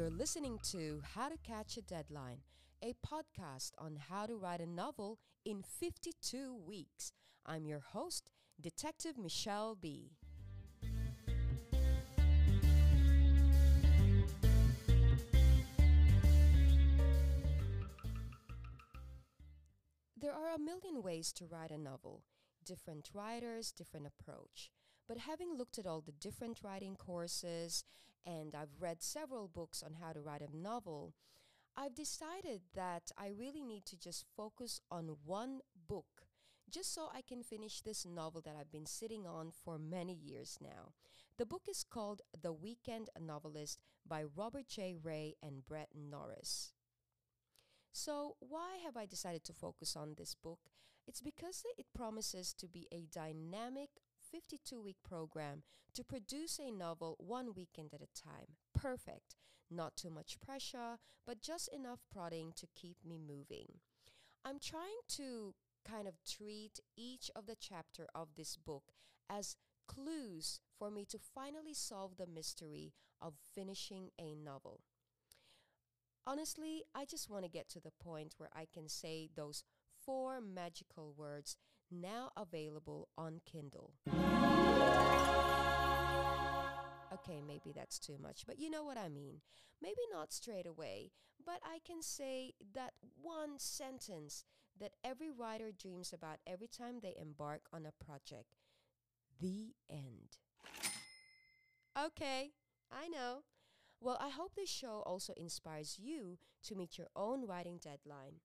You're listening to How to Catch a Deadline, a podcast on how to write a novel in 52 weeks. I'm your host, Detective Michelle Bee. There are a million ways to write a novel, different writers, different approach. But having looked at all the different writing courses and I've read several books on how to write a novel, I've decided that I really need to just focus on one book just so I can finish this novel that I've been sitting on for many years now. The book is called The Weekend Novelist by Robert J. Ray and Bret Norris. So, why have I decided to focus on this book? It's because it promises to be a dynamic 52 week program to produce a novel one weekend at a time. Perfect. Not too much pressure, but just enough prodding to keep me moving. I'm trying to kind of treat each of the chapter of this book as clues for me to finally solve the mystery of finishing a novel. Honestly, I just want to get to the point where I can say those four magical words now available on Kindle. Okay, maybe that's too much, but you know what I mean. Maybe not straight away, but I can say that one sentence that every writer dreams about every time they embark on a project. The end. Okay, I know. Well, I hope this show also inspires you to meet your own writing deadline.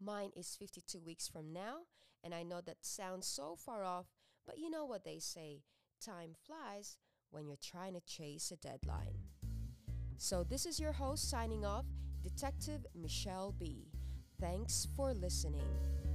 Mine is 52 weeks from now, and I know that sounds so far off, but you know what they say time flies when you're trying to chase a deadline. So, this is your host signing off, Detective Michelle Bee. Thanks for listening.